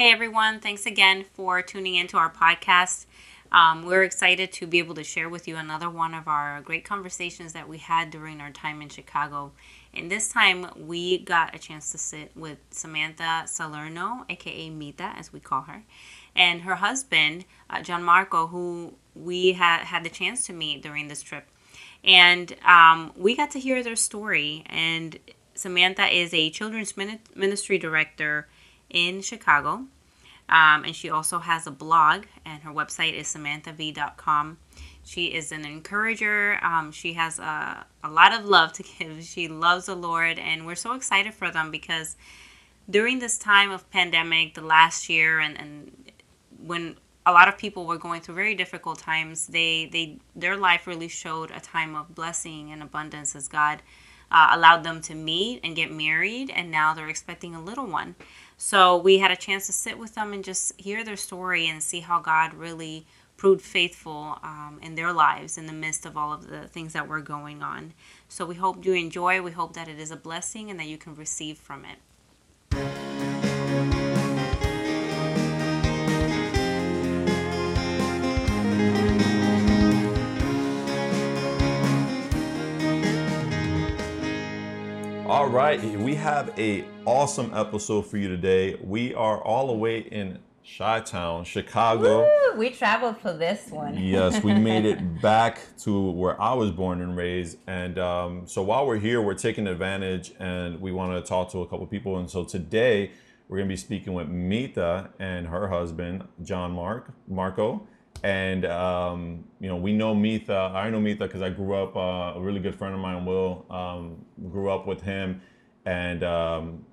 Hey everyone, thanks again for tuning into our podcast. Um, we're excited to be able to share with you another one of our great conversations that we had during our time in Chicago. And this time we got a chance to sit with Samantha Salerno, aka Mita, as we call her, and her husband, uh, John Marco, who we had had the chance to meet during this trip. And um, we got to hear their story. And Samantha is a children's ministry director in Chicago. Um, and she also has a blog, and her website is samanthav.com. She is an encourager. Um, she has a, a lot of love to give. She loves the Lord, and we're so excited for them because during this time of pandemic, the last year, and, and when a lot of people were going through very difficult times, they, they their life really showed a time of blessing and abundance as God uh, allowed them to meet and get married, and now they're expecting a little one. So we had a chance to sit with them and just hear their story and see how God really proved faithful um, in their lives in the midst of all of the things that were going on. So we hope you enjoy. We hope that it is a blessing and that you can receive from it. All right, we have a awesome episode for you today. We are all the way in Chi-Town, Chicago. Woo, we traveled for this one. yes, we made it back to where I was born and raised. And um, so while we're here, we're taking advantage and we want to talk to a couple people. And so today we're going to be speaking with Mita and her husband, John Mark Marco and um, you know we know Mitha. I know Mitha because I grew up. Uh, a really good friend of mine, Will, um, grew up with him, and um,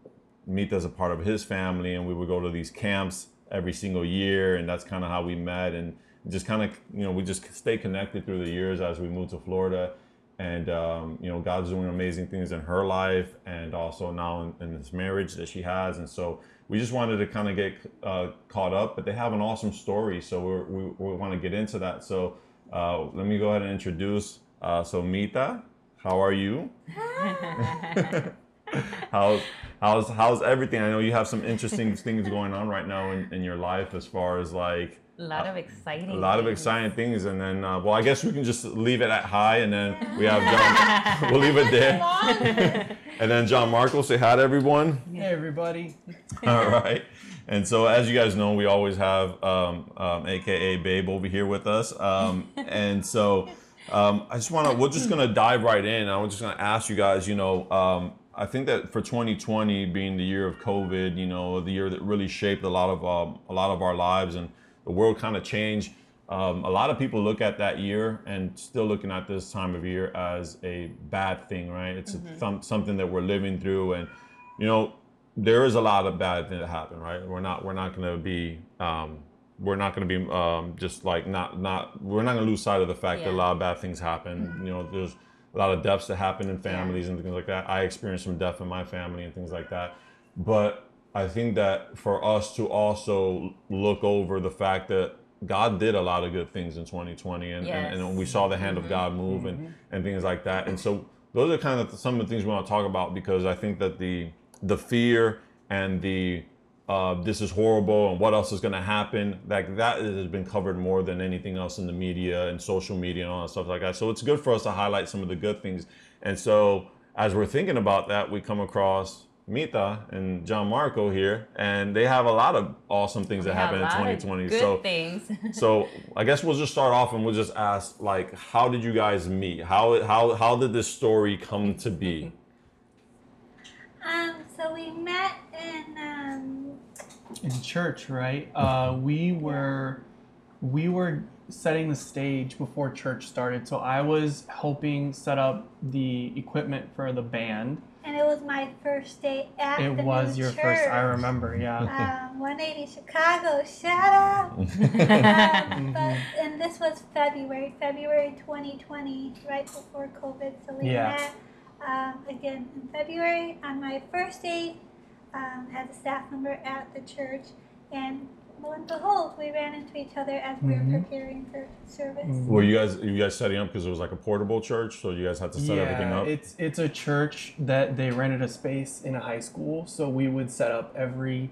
Mitha's a part of his family, and we would go to these camps every single year, and that's kind of how we met, and just kind of you know we just stay connected through the years as we moved to Florida, and um, you know God's doing amazing things in her life, and also now in, in this marriage that she has, and so we just wanted to kind of get uh, caught up, but they have an awesome story, so we're, we we want to get into that. So uh, let me go ahead and introduce. Uh, so Mita, how are you? how's how's how's everything? I know you have some interesting things going on right now in, in your life as far as like a lot of exciting. A lot things. of exciting things, and then uh, well, I guess we can just leave it at high, and then we have John. we'll leave it there. And then John Marco, say hi to everyone. Hey everybody. All right. And so, as you guys know, we always have um, um, AKA Babe over here with us, um, and so um, I just want to. We're just gonna dive right in. I was just gonna ask you guys. You know, um, I think that for 2020 being the year of COVID, you know, the year that really shaped a lot of um, a lot of our lives and the world kind of changed. Um, a lot of people look at that year and still looking at this time of year as a bad thing, right? It's mm-hmm. th- something that we're living through, and you know, there is a lot of bad things that happen, right? We're not we're not going to be um, we're not going to be um, just like not not we're not going to lose sight of the fact yeah. that a lot of bad things happen. Mm-hmm. You know, there's a lot of deaths that happen in families yeah. and things like that. I experienced some death in my family and things like that, but I think that for us to also look over the fact that God did a lot of good things in 2020 and, yes. and, and, we saw the hand mm-hmm. of God move mm-hmm. and, and things like that. And so those are kind of some of the things we want to talk about because I think that the the fear and the uh, this is horrible and what else is going to happen like that has been covered more than anything else in the media and social media and all that stuff like that so it's good for us to highlight some of the good things and so as we're thinking about that we come across Mita and John Marco here, and they have a lot of awesome things that happened in 2020. good so, things. so I guess we'll just start off and we'll just ask, like, how did you guys meet? How how how did this story come to be? Um, so we met in um... in church, right? Uh, we were we were setting the stage before church started. So I was helping set up the equipment for the band and it was my first day at it the was your church. first i remember yeah um, 180 chicago shout out um, but and this was february february 2020 right before covid so we yeah. met um, again in february on my first day um, as a staff member at the church and lo and behold, we ran into each other as we mm-hmm. were preparing for service. Mm-hmm. Were you guys you guys setting up because it was like a portable church, so you guys had to set yeah, everything up? it's it's a church that they rented a space in a high school, so we would set up every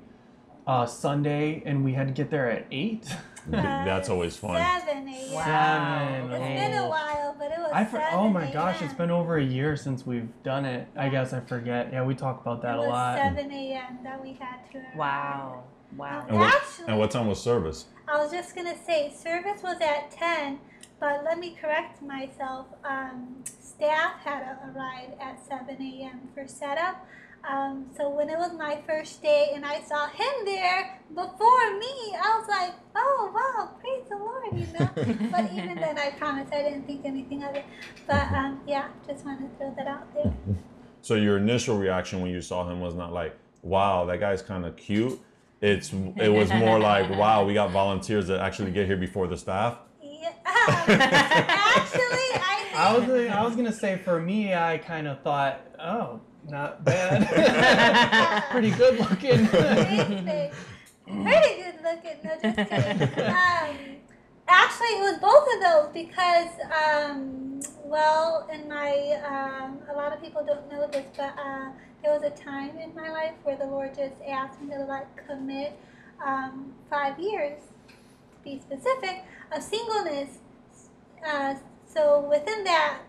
uh, Sunday, and we had to get there at eight. That's always fun. Seven a.m. Seven. It's been a while, but it was. I for, oh my gosh, it's been over a year since we've done it. I guess I forget. Yeah, we talk about that it a was lot. 7 a.m. that we had to. arrive. Wow. Wow. And what, Actually, and what time was service? I was just gonna say service was at 10, but let me correct myself. Um, staff had a, arrived at 7 a.m. for setup. Um, so when it was my first day and I saw him there before me, I was like, oh wow, praise the Lord, you know. but even then, I promise I didn't think anything of it. But um, yeah, just wanted to throw that out there. So your initial reaction when you saw him was not like, "Wow, that guy's kind of cute." It's it was more like, "Wow, we got volunteers that actually get here before the staff." Yeah. Actually, I think I was I was gonna say for me, I kind of thought, oh, not bad, pretty good looking. Thanks, Pretty good looking. No, just kidding. Um, actually, it was both of those because, um, well, in my, um, a lot of people don't know this, but uh, there was a time in my life where the Lord just asked me to like commit um, five years, to be specific, of singleness. Uh, so within that,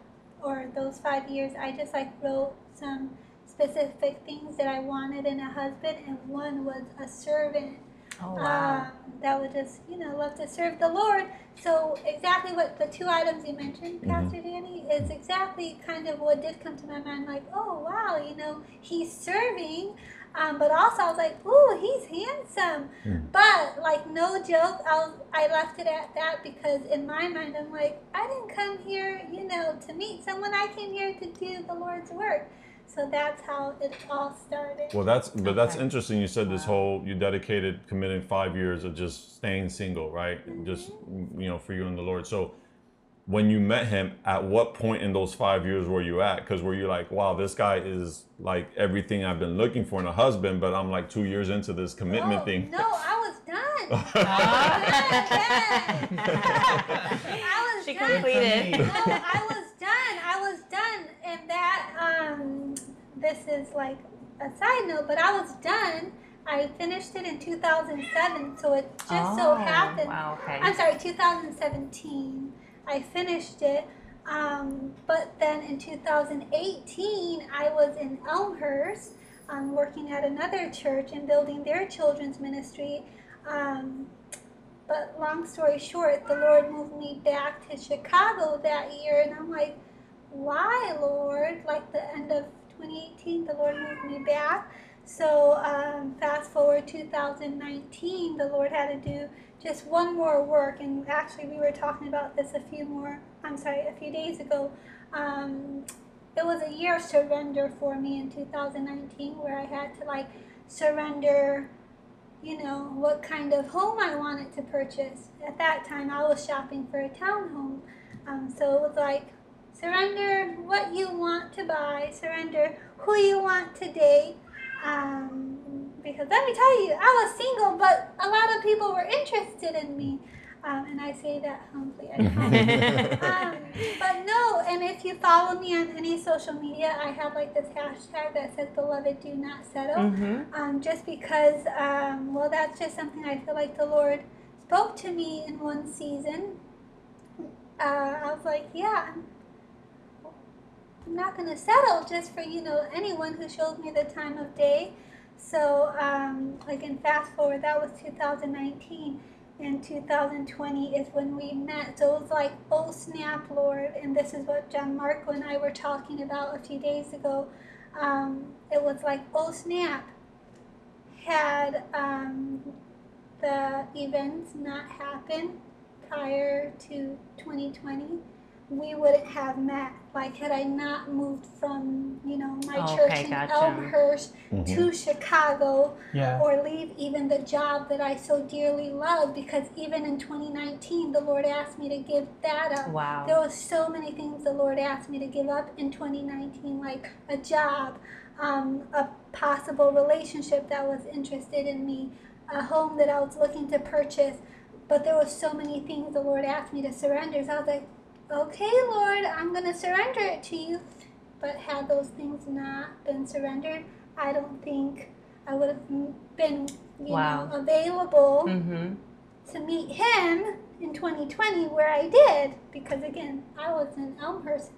or those five years, I just like wrote some specific things that I wanted in a husband, and one was a servant Oh wow. um, that would just, you know, love to serve the Lord. So exactly what the two items you mentioned, Mhm. Pastor Danny, is exactly kind of what did come to my mind. Like, oh wow, you know, he's serving, um, but also I was like, ooh, he's handsome. Mm. But like, no joke, I I left it at that because in my mind, I'm like, I didn't come here, you know, to meet someone. I came here to do the Lord's work. So that's how it all started. Well, that's but that's Okay. interesting. You said this whole you dedicated committing five years of just staying single, right? Just you know, for you and the Lord. So when you met him, at what point in those five years were you at? Because were you like, wow, this guy is like everything I've been looking for in a husband, but I'm like two years into this commitment Oh, thing. No, I was done. I was She done. completed. No, I was done. I was done. And that, um, this is like a side note, but I was done. I finished it in 2007, so it just so Oh, happened. Wow. Okay. I'm sorry, 2017. I finished it. Um, but then in 2018, I was in Elmhurst um, working at another church and building their children's ministry. Um, but long story short, the Lord moved me back to Chicago that year, and I'm like, why, Lord? Like the end of 2018, the Lord moved me back. So um, fast forward 2019, the Lord had to do just one more work, and actually we were talking about this a few more. I'm sorry, a few days ago. Um, it was a year of surrender for me in 2019, where I had to like surrender you know, what kind of home I wanted to purchase. At that time, I was shopping for a townhome. Um, so it was like, surrender what you want to buy, surrender who you want to date. Um, because let me tell you, I was single, but a lot of people were interested in me. Um, and I say that humbly, I promise. um, but no, and if you follow me on any social media, I have like this hashtag that says, Beloved, do not settle Mm-hmm. um, just because, um, well, that's just something I feel like the Lord spoke to me in one season. Uh, I was like, yeah, I'm, I'm not going to settle just for, you know, anyone who shows me the time of day. So, um, again, fast forward, that was 2019. And 2020 is when we met. So it was like, oh snap, Lord. And this is what John Marco and I were talking about a few days ago. Um, it was like, oh snap. Had um, the events not happened prior to 2020, we wouldn't have met. Like, had I not moved from, you know, my church in gotcha. Elmhurst Mhm. to Chicago, Yeah. or leave even the job that I so dearly love because even in 2019 the Lord asked me to give that up. Wow. There was so many things the Lord asked me to give up in 2019 like a job, um, a possible relationship that was interested in me, a home that I was looking to purchase. But there was so many things the Lord asked me to surrender. So I was like, okay, Lord, I'm going to surrender it to you. But had those things not been surrendered, I don't think I would have been you Wow. know, available Mm-hmm. to meet him in 2020, where I did because again, I was in Elmhurst.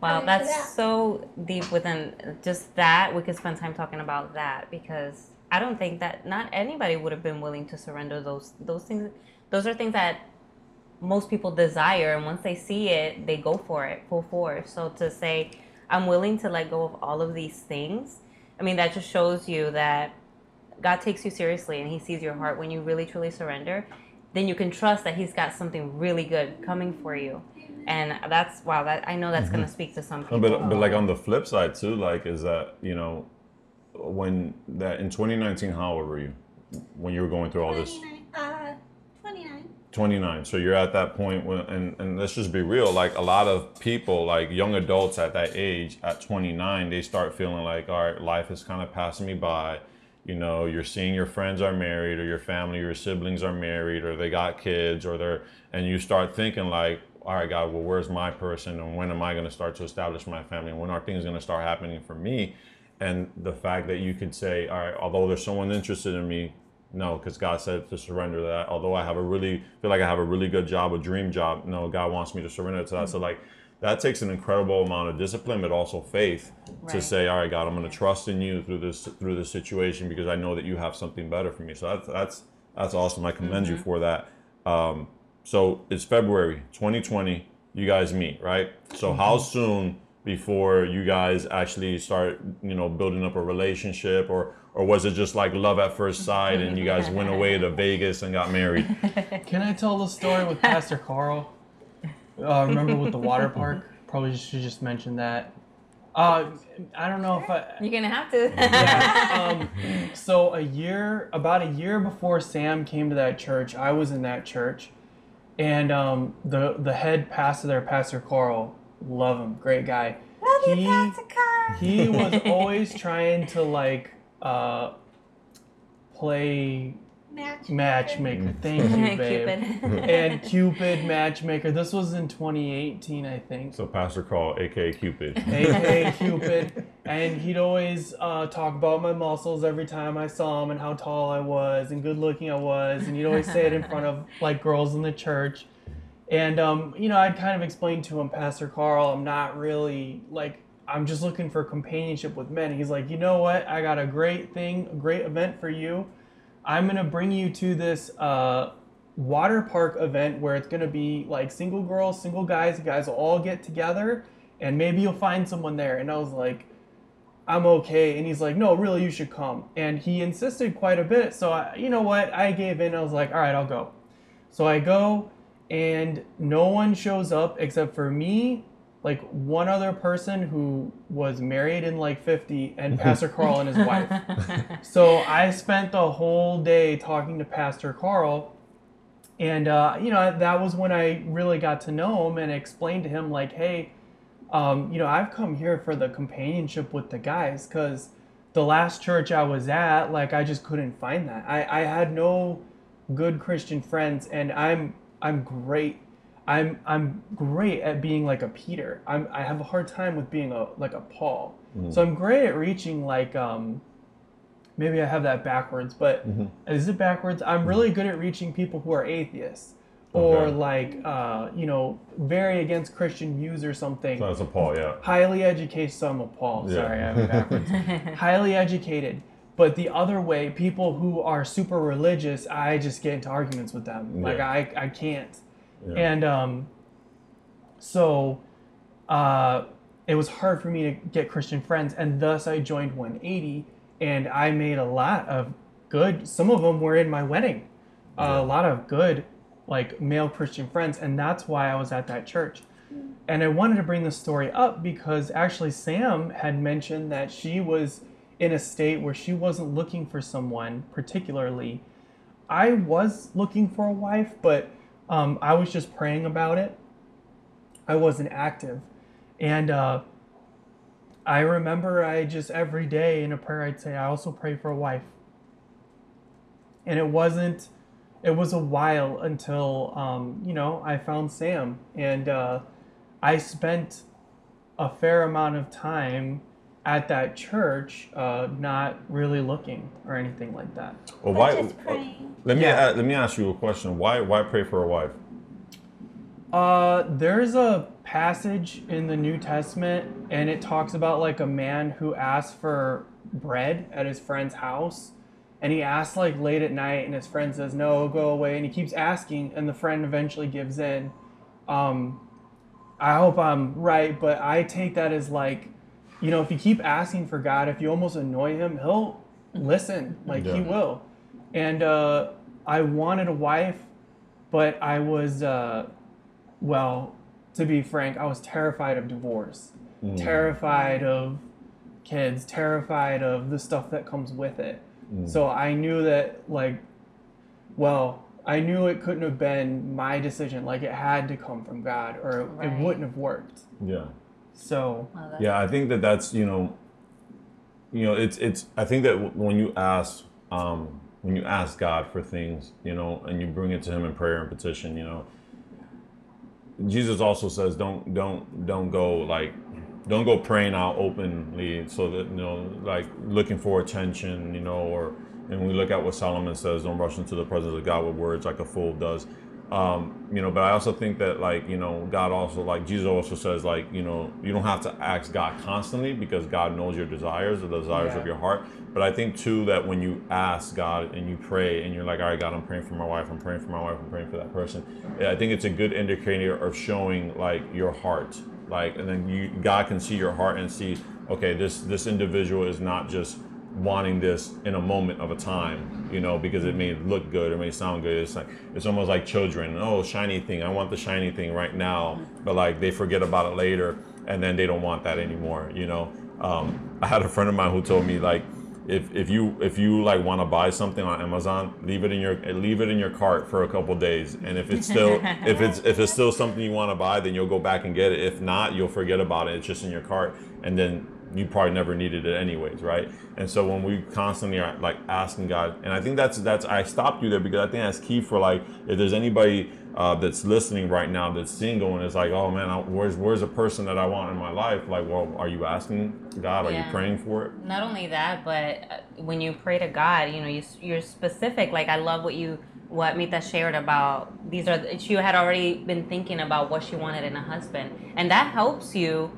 Wow, that's that. so deep within just that. We could spend time talking about that because I don't think that not anybody would have been willing to surrender those those things. Those are things that most people desire, and once they see it, they go for it full force. So to say, I'm willing to let go of all of these things, I mean, that just shows you that God takes you seriously and He sees your heart when you really truly surrender. Then you can trust that He's got something really good coming for you, and that's wow. That I know that's gonna mm-hmm. speak to some people. but but like on the flip side too, like is that you know when that in 2019, how old were you when you were going through all this? 29, uh, 29. 29 so you're at that point when and, and let's just be real like a lot of people like young adults at that age at 29 they start feeling like all right life is kind of passing me by you know you're seeing your friends are married or your family your siblings are married or they got kids or they're and you start thinking like all right god well where's my person and when am i going to start to establish my family and when are things going to start happening for me and the fact that you could say all right although there's someone interested in me no, because God said to surrender that. Although I have a really feel like I have a really good job, a dream job. No, God wants me to surrender to that. So mm-hmm. like that takes an incredible amount of discipline, but also faith to say, all right, God, I'm going to trust in you through this through this situation because I know that you have something better for me. So that's that's that's awesome. I commend you mm-hmm. for that. Um, so it's February 2020. You guys meet, right? So how mm-hmm. soon before you guys actually start, you know, building up a relationship, or or was it just like love at first sight and you guys went away to Vegas and got married? Can I tell the story with Pastor Carl? Uh, remember with the water park? Probably should just mention that. Uh, I don't know if I. You're gonna have to. Yeah, um, so a year, about a year before Sam came to that church, I was in that church, and um, the the head pastor there, Pastor Carl, love him, great guy. Love you, Pastor Carl. He was always trying to like uh, play Match. matchmaker. Thank you, babe. Cupid. and Cupid matchmaker. This was in 2018, I think. So Pastor Carl, aka Cupid. aka Cupid, and he'd always uh, talk about my muscles every time I saw him and how tall I was and good looking I was, and he'd always say it in front of like girls in the church. And um, you know, I'd kind of explain to him, Pastor Carl, I'm not really like I'm just looking for companionship with men. He's like, you know what? I got a great thing, a great event for you. I'm gonna bring you to this uh, water park event where it's gonna be like single girls, single guys. You guys will all get together, and maybe you'll find someone there. And I was like, I'm okay. And he's like, no, really, you should come. And he insisted quite a bit. So I, you know what? I gave in. I was like, all right, I'll go. So I go, and no one shows up except for me, like one other person who was married in like 50, and Pastor Carl and his wife. So I spent the whole day talking to Pastor Carl, and uh, you know that was when I really got to know him and explained to him like, hey, um, you know I've come here for the companionship with the guys because the last church I was at, like I just couldn't find that. I, I had no good Christian friends, and I'm I'm great. I'm I'm great at being like a Peter. I'm I have a hard time with being a like a Paul. So I'm great at reaching like um maybe I have that backwards, but is it backwards? I'm really good at reaching people who are atheists or Okay. like uh you know very against Christian views or something. So that's a Paul, yeah. Highly educated, some of Paul. Yeah. Sorry, I have it backwards. Highly educated. But the other way, people who are super religious, I just get into arguments with them. Like I, I can't. Yeah. And um, so uh, it was hard for me to get Christian friends, and thus I joined 180, and I made a lot of good. Some of them were in my wedding. Yeah. A lot of good, like male Christian friends, and that's why I was at that church. And I wanted to bring this story up because actually Sam had mentioned that she was in a state where she wasn't looking for someone particularly. I was looking for a wife, but um, I was just praying about it. I wasn't active. And uh, I remember I just every day in a prayer I'd say, I also pray for a wife. And it wasn't, it was a while until, um, you know, I found Sam. And uh, I spent a fair amount of time at that church, uh, not really looking or anything like that. Well, why? just praying. Let me Yeah. a- let me ask you a question. Why why pray for a wife? Uh, there's a passage in the New Testament, and it talks about like a man who asked for bread at his friend's house, and he asks like late at night, and his friend says no, go away, and he keeps asking, and the friend eventually gives in. Um, I hope I'm right, but I take that as like, you know, if you keep asking for God, if you almost annoy him, he'll listen, like he will. And uh, I wanted a wife, but I was. Uh, well, to be frank, I was terrified of divorce, Mm. terrified of kids, terrified of the stuff that comes with it. Mm. So I knew that, like, well, I knew it couldn't have been my decision. Like, it had to come from God, or Right. it wouldn't have worked. Yeah. So, Well, Yeah, I think that that's you know, you know, it's it's. I think that when you ask, um, when you ask God for things, you know, and you bring it to Him in prayer and petition, you know, Jesus also says, don't don't don't go like, don't go praying out openly, so that you know, like looking for attention, you know, or and we look at what Solomon says, don't rush into the presence of God with words like a fool does. Um, you know, but I also think that like, you know, God also like Jesus also says like, you know, you don't have to ask God constantly because God knows your desires, the desires Yeah. of your heart. But I think too that when you ask God and you pray and you're like, all right, God, I'm praying for my wife, I'm praying for my wife, I'm praying for that person. I think it's a good indicator of showing like your heart. Like and then you God can see your heart and see, okay, this this individual is not just wanting this in a moment of a time, you know, because it may look good or may sound good. It's like it's almost like children. Oh, shiny thing. I want the shiny thing right now, but like they forget about it later, and then they don't want that anymore. You know, um, I had a friend of mine who told me like, if if you if you like want to buy something on Amazon, leave it in your leave it in your cart for a couple days, and if it's still if it's if it's still something you want to buy, then you'll go back and get it. If not, you'll forget about it. It's just in your cart, and then you probably never needed it anyways, right? And so when we constantly are like asking God, and I think that's that's I stopped you there because I think that's key for like if there's anybody uh, that's listening right now that's single and is like, oh man, I, where's where's a person that I want in my life? Like, well, are you asking God? Are you praying for it? not only that, but uh, when you pray to God, you know, you, you're specific. Like I love what you what Mita shared about these are she had already been thinking about what she wanted in a husband, and that helps you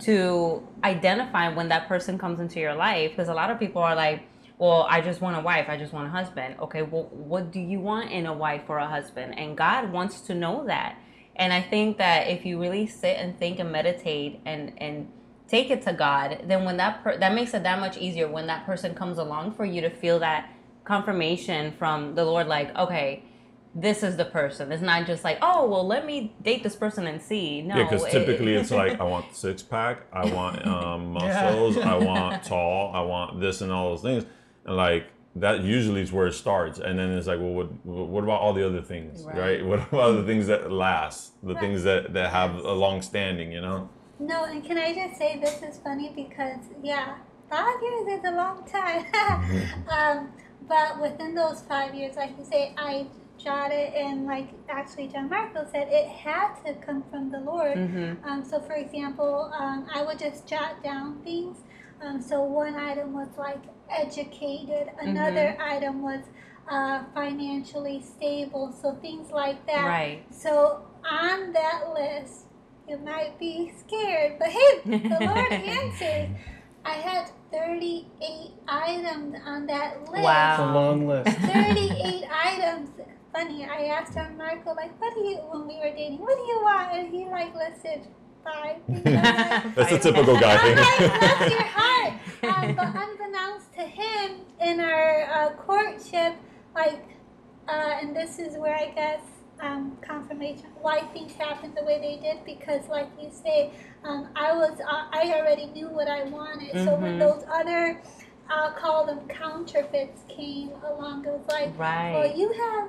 to identify when that person comes into your life. Because a lot of people are like, well, I just want a wife, I just want a husband. Okay, well, what do you want in a wife or a husband? And God wants to know that. And I think that if you really sit and think and meditate and and take it to God, then when that per- that makes it that much easier when that person comes along for you to feel that confirmation from the Lord, like, okay, this is the person. It's not just like, oh, well, let me date this person and see. No, Yeah, because it- typically it's like I want six pack, I want um, Yeah. muscles, I want tall, I want this and all those things, and like that usually is where it starts, and then it's like, well, what what about all the other things, right? Right. What about the things that last, the Right. things that that have a long standing, you know? No, and can I just say this is funny because yeah, five years is a long time. um, but within those five years, like you say, I jotted and like actually John Marco said, it had to come from the Lord. Mhm. Um, so for example, um, I would just jot down things. Um, so one item was like educated, another item was uh, financially stable. So things like that. Right. So on that list, you might be scared, but hey, the Lord answered. I had 38 items on that list. Wow. it's a long list. 38 items. Funny, I asked our Michael, like, what do you, when we were dating, what do you want? And he, like, listed five things. That's a typical guy I'm like, thing. bless your heart. Um, but unbeknownst to him, in our uh, courtship, like, uh, and this is where I guess um, confirmation why things happened the way they did because, like you say, um, I was uh, I already knew what I wanted. So when Mhm. those other I'll call them counterfeits came along, it was like, Right. well, you have.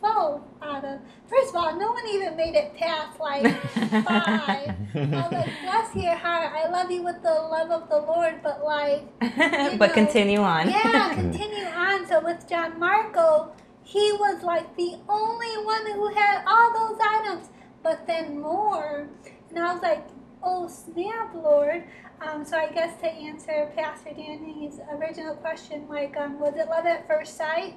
12 out of first of all no one even made it past like five I was like bless your heart I love you with the love of the Lord but like but know, continue on. yeah, continue on. So with John Marco, he was like the only one who had all those items, but then more. And I was like, oh snap, Lord. Um, so I guess to answer Pastor Danny's original question, like, um, was it love at first sight?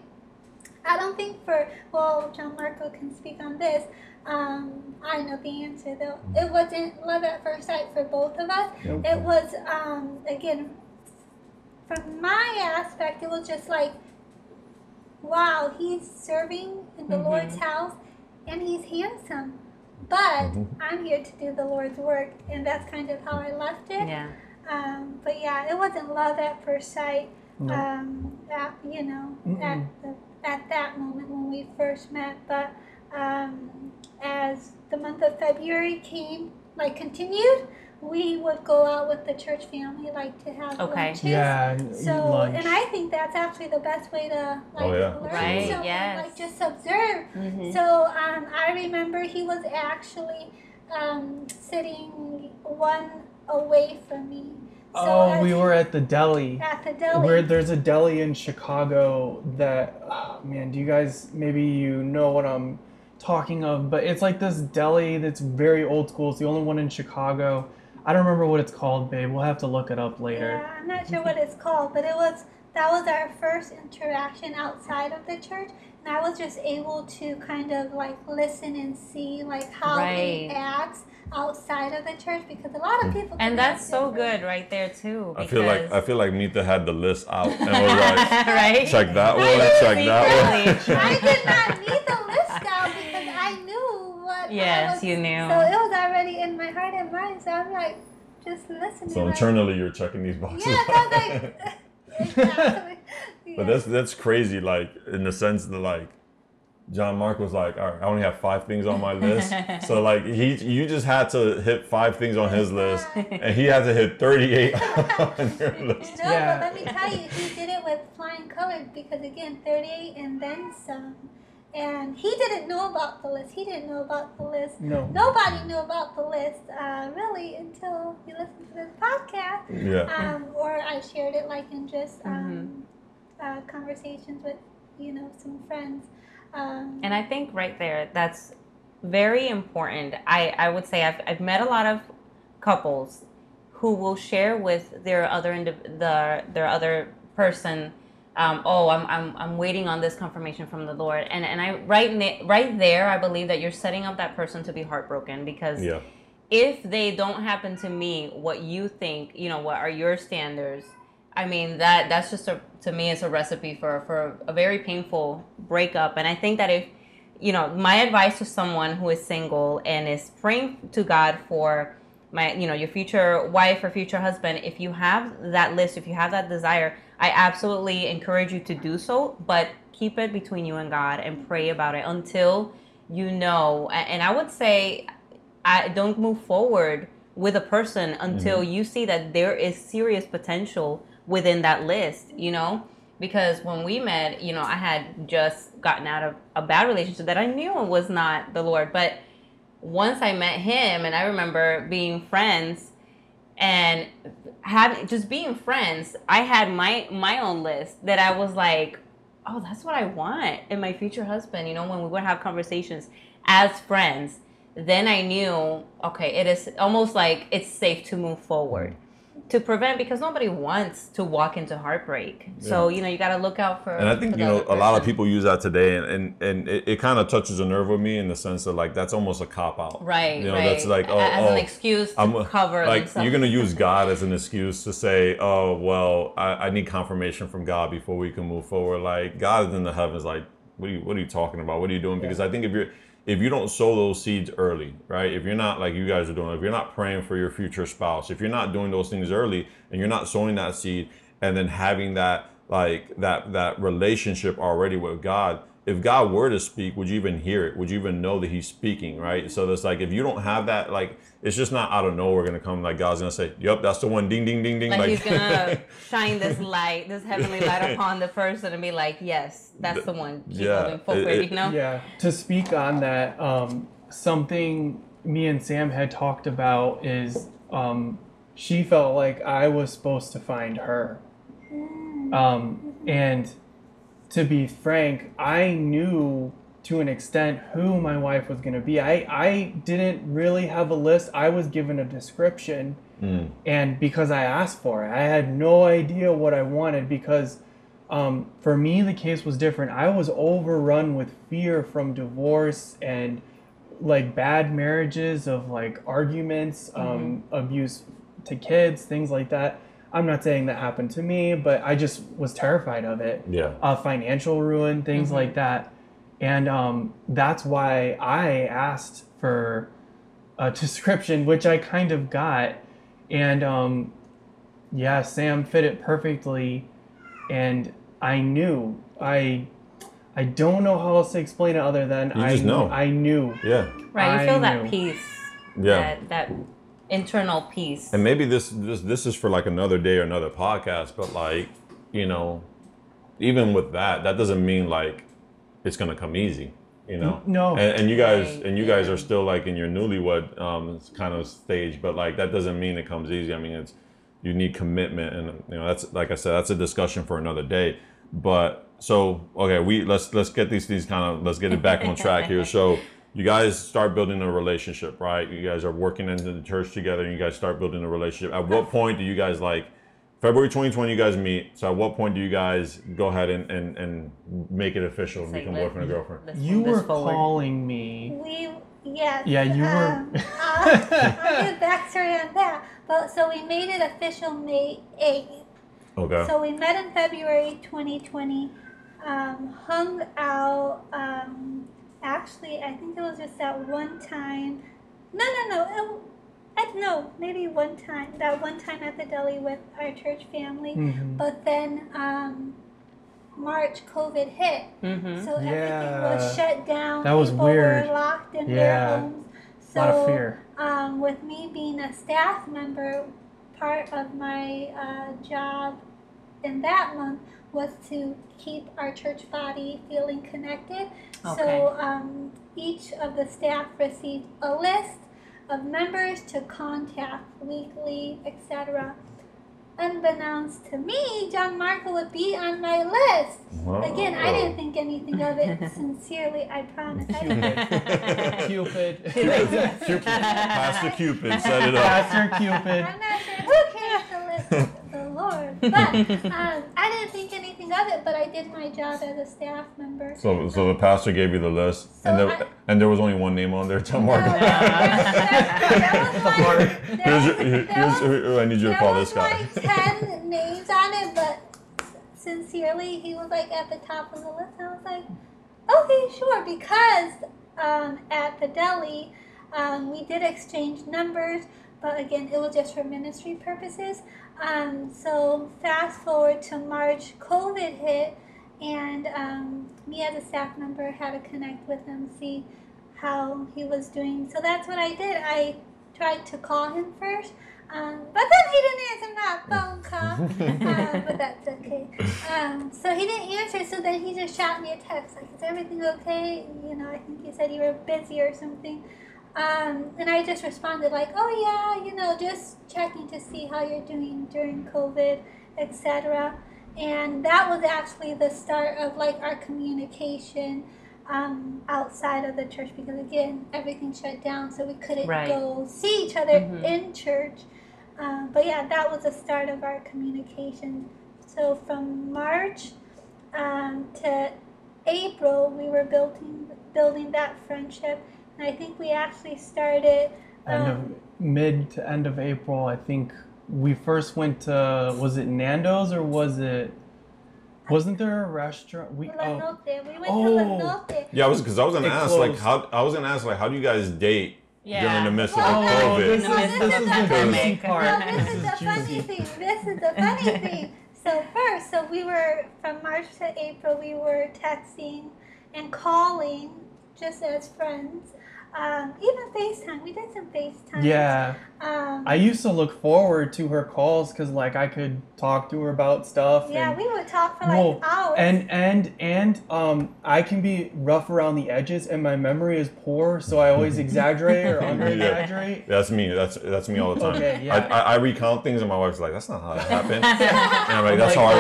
I don't think for, well, John Marco can speak on this. Um, I know the answer though. It wasn't love at first sight for both of us. Nope. It was, um, again, from my aspect, it was just like, wow, he's serving in the Mhm. Lord's house and he's handsome. But Mhm. I'm here to do the Lord's work, and that's kind of how I left it. Yeah. Um, but yeah, it wasn't love at first sight. No. Um, at, you know, Mm-mm. at the, at that moment when we first met. But um, as the month of February came, like continued, we would go out with the church family, like to have Okay. lunches. yeah, and So, lunch. and I think that's actually the best way to like Oh, yeah. learn Right, something, yes. like just observe. Mhm. So um, I remember he was actually um, sitting one away from me. So oh, we were at the deli. at the deli. Where there's a deli in Chicago that, oh, man, do you guys maybe you know what I'm talking of? But it's like this deli that's very old school. It's the only one in Chicago. I don't remember what it's called, babe. We'll have to look it up later. Yeah, I'm not sure what it's called, but it was that was our first interaction outside of the church, and I was just able to kind of like listen and see like how he acts outside of the church because a lot of people And that's so different. good right there too. I feel like I feel like Mita had the list out and was like, right? check that one, I check that one. I did not need the list out because I knew what. Yes, was, you knew. So it was already in my heart and mind. So I'm like, just listening. So like, internally, you're checking these boxes. Yeah, so like, exactly. But that's that's crazy. Like in the sense that like John Mark was like, all right, I only have five things on my list. so like he, you just had to hit five things on his list, and he had to hit thirty-eight on your list. No, Yeah. but let me tell you, he did it with flying colors because again, 38 and then some. And he didn't know about the list. He didn't know about the list. No. Nobody knew about the list uh, really until you listened to this podcast, Yeah. um, or I shared it like in just um, uh, conversations with you know some friends. Um, And I think right there, that's very important. I, I would say I've, I've met a lot of couples who will share with their other indiv- the their other person, um, oh, I'm, I'm, I'm waiting on this confirmation from the Lord, and and I right right there, I believe that you're setting up that person to be heartbroken because Yeah. if they don't happen to me, what you think, you know, what are your standards, I mean that that's just a to me it's a recipe for for a very painful breakup. And I think that if you know, my advice to someone who is single and is praying to God for my you know your future wife or future husband, if you have that list, if you have that desire, I absolutely encourage you to do so, but keep it between you and God and pray about it until you know. And I would say I don't move forward with a person until mm-hmm. you see that there is serious potential within that list, you know? Because when we met, you know, I had just gotten out of a bad relationship that I knew was not the Lord. But once I met him and I remember being friends and having just being friends, I had my my own list that I was like, oh, that's what I want in my future husband. You know, when we would have conversations as friends, then I knew, okay, it is almost like it's safe to move forward to prevent because nobody wants to walk into heartbreak. So you know, you got to look out for. And I think you know a lot of people use that today, and and, and it, it kind of touches a nerve with me in the sense of like that's almost a cop out. Right, You know, right. that's like oh, as oh an excuse to I'm cover like themselves. you're gonna use God as an excuse to say, oh well, I, I need confirmation from God before we can move forward. Like God is in the heavens. Like what are you what are you talking about? What are you doing? Because I think if you're if you don't sow those seeds early, right? If you're not like you guys are doing, if you're not praying for your future spouse, if you're not doing those things early, and you're not sowing that seed, and then having that like that that relationship already with God. If God were to speak, would you even hear it? Would you even know that He's speaking, right? So that's like if you don't have that, like it's just not out of nowhere gonna come. Like God's gonna say, "Yep, that's the one." Ding, ding, ding, ding. like he's gonna shine this light, this heavenly light upon the person, and be like, "Yes, that's the one." Keep Yeah, moving forward. it- it- you know. Yeah. To speak on that, um, something me and Sam had talked about is um, she felt like I was supposed to find her. Um, and to be frank, I knew to an extent who my wife was going to be. I, I didn't really have a list. I was given a description. Mm. And because I asked for it, I had no idea what I wanted because um, for me, the case was different. I was overrun with fear from divorce and like bad marriages of like arguments, um, abuse to kids, things like that. I'm not saying that happened to me, but I just was terrified of it Yeah. uh, financial ruin, things like that. And um, that's why I asked for a description, which I kind of got. And um, yeah, Sam fit it perfectly. And I knew. I I don't know how else to explain it other than You I just know. I knew. Yeah. Right, you I feel that knew. peace. Yeah. That, that internal peace. And maybe this this this is for like another day or another podcast, but like, you know, even with that, that doesn't mean like it's gonna come easy. You know? No. And, and you guys Right, and you guys yeah. are still like in your newlywed um kind of stage, but like that doesn't mean it comes easy. I mean it's you need commitment and you know that's like I said, that's a discussion for another day. But so okay, we let's let's get these these kind of let's get it back on track here. So you guys start building a relationship, right? You guys are working in the church together and you guys start building a relationship. At what point do you guys like February 2020 you guys meet. So at what point do you guys go ahead and, and, and make it official and Say, become let- boyfriend and girlfriend? let's You this were forward. calling me. We yes. Yeah, you were- Um, I'll, I'll get backstory on that. But so we made it official May eighth. Okay. So we met in February 2020, um, hung out. Um, actually, I think it was just that one time. No, no, no. It, I don't know. Maybe one time. That one time at the deli with our church family. Mhm. But then um, March, COVID hit. Mm-hmm. So everything Yeah. was shut down. That was People weird. were locked in Yeah. their homes. A So, lot of fear. Um, with me being a staff member, part of my uh, job in that month was to keep our church body feeling connected. Okay. So um, each of the staff received a list of members to contact weekly, etc. Unbeknownst to me, John Marco would be on my list. Wow. Again, I didn't think anything of it. Sincerely, I promise. I didn't. Cupid. Cupid. Pastor Cupid set it up. Pastor Cupid. I'm not sure who came to list the Lord, but um, I didn't think anything of it. But I did my job as a staff member. So, so the pastor gave you the list, and So there, I- and there was only one name on there, John No, Marco. there there Here's, was- your, there here's was- who I need you to call this guy. like ten names on it, but sincerely, he was like at the top of the list. I was like, okay, sure, because um, at the deli, um, we did exchange numbers, but again, it was just for ministry purposes. Um, so fast forward to March, COVID hit, and um, me as a staff member had to connect with him, see how he was doing. So that's what I did. I tried to call him first, um, but then he didn't answer my phone call. um, but that's okay. Um, so he didn't answer. So then he just shot me a text like, "Is everything okay?" You know, I think he said you were busy or something. Um, and I just responded like, "Oh yeah, you know, just checking to see how you're doing during COVID, etc." And that was actually the start of like our communication um, outside of the church because again everything shut down, so we couldn't Right. go see each other Mhm. in church. Um, but yeah, that was the start of our communication. So from March um, to April, we were building building that friendship, I think we actually started. End of Um, mid to end of April, I think we first went to was it Nando's or was it wasn't there a restaurant? We La oh Note. We went Oh. to La Note. Yeah, I was because I was gonna It ask like how I was gonna ask like how do you guys date during the midst of Well, the Oh, COVID? this In the is this the is the pandemic. juicy part. Well, this is the funny thing. This is the funny thing. So first, so we were from March to April, we were texting and calling just as friends. Um, even FaceTime. We did some FaceTime. Yeah. Um, I used to look forward to her calls because like I could talk to her about stuff. yeah, and, we would talk for like Well, hours. and and and um, I can be rough around the edges, and my memory is poor, so I always exaggerate or under exaggerate. That's me. That's that's me all the time. Okay, yeah. I, I, I recount things, and my wife's like, "That's not how that happened." and I'm like, "That's how I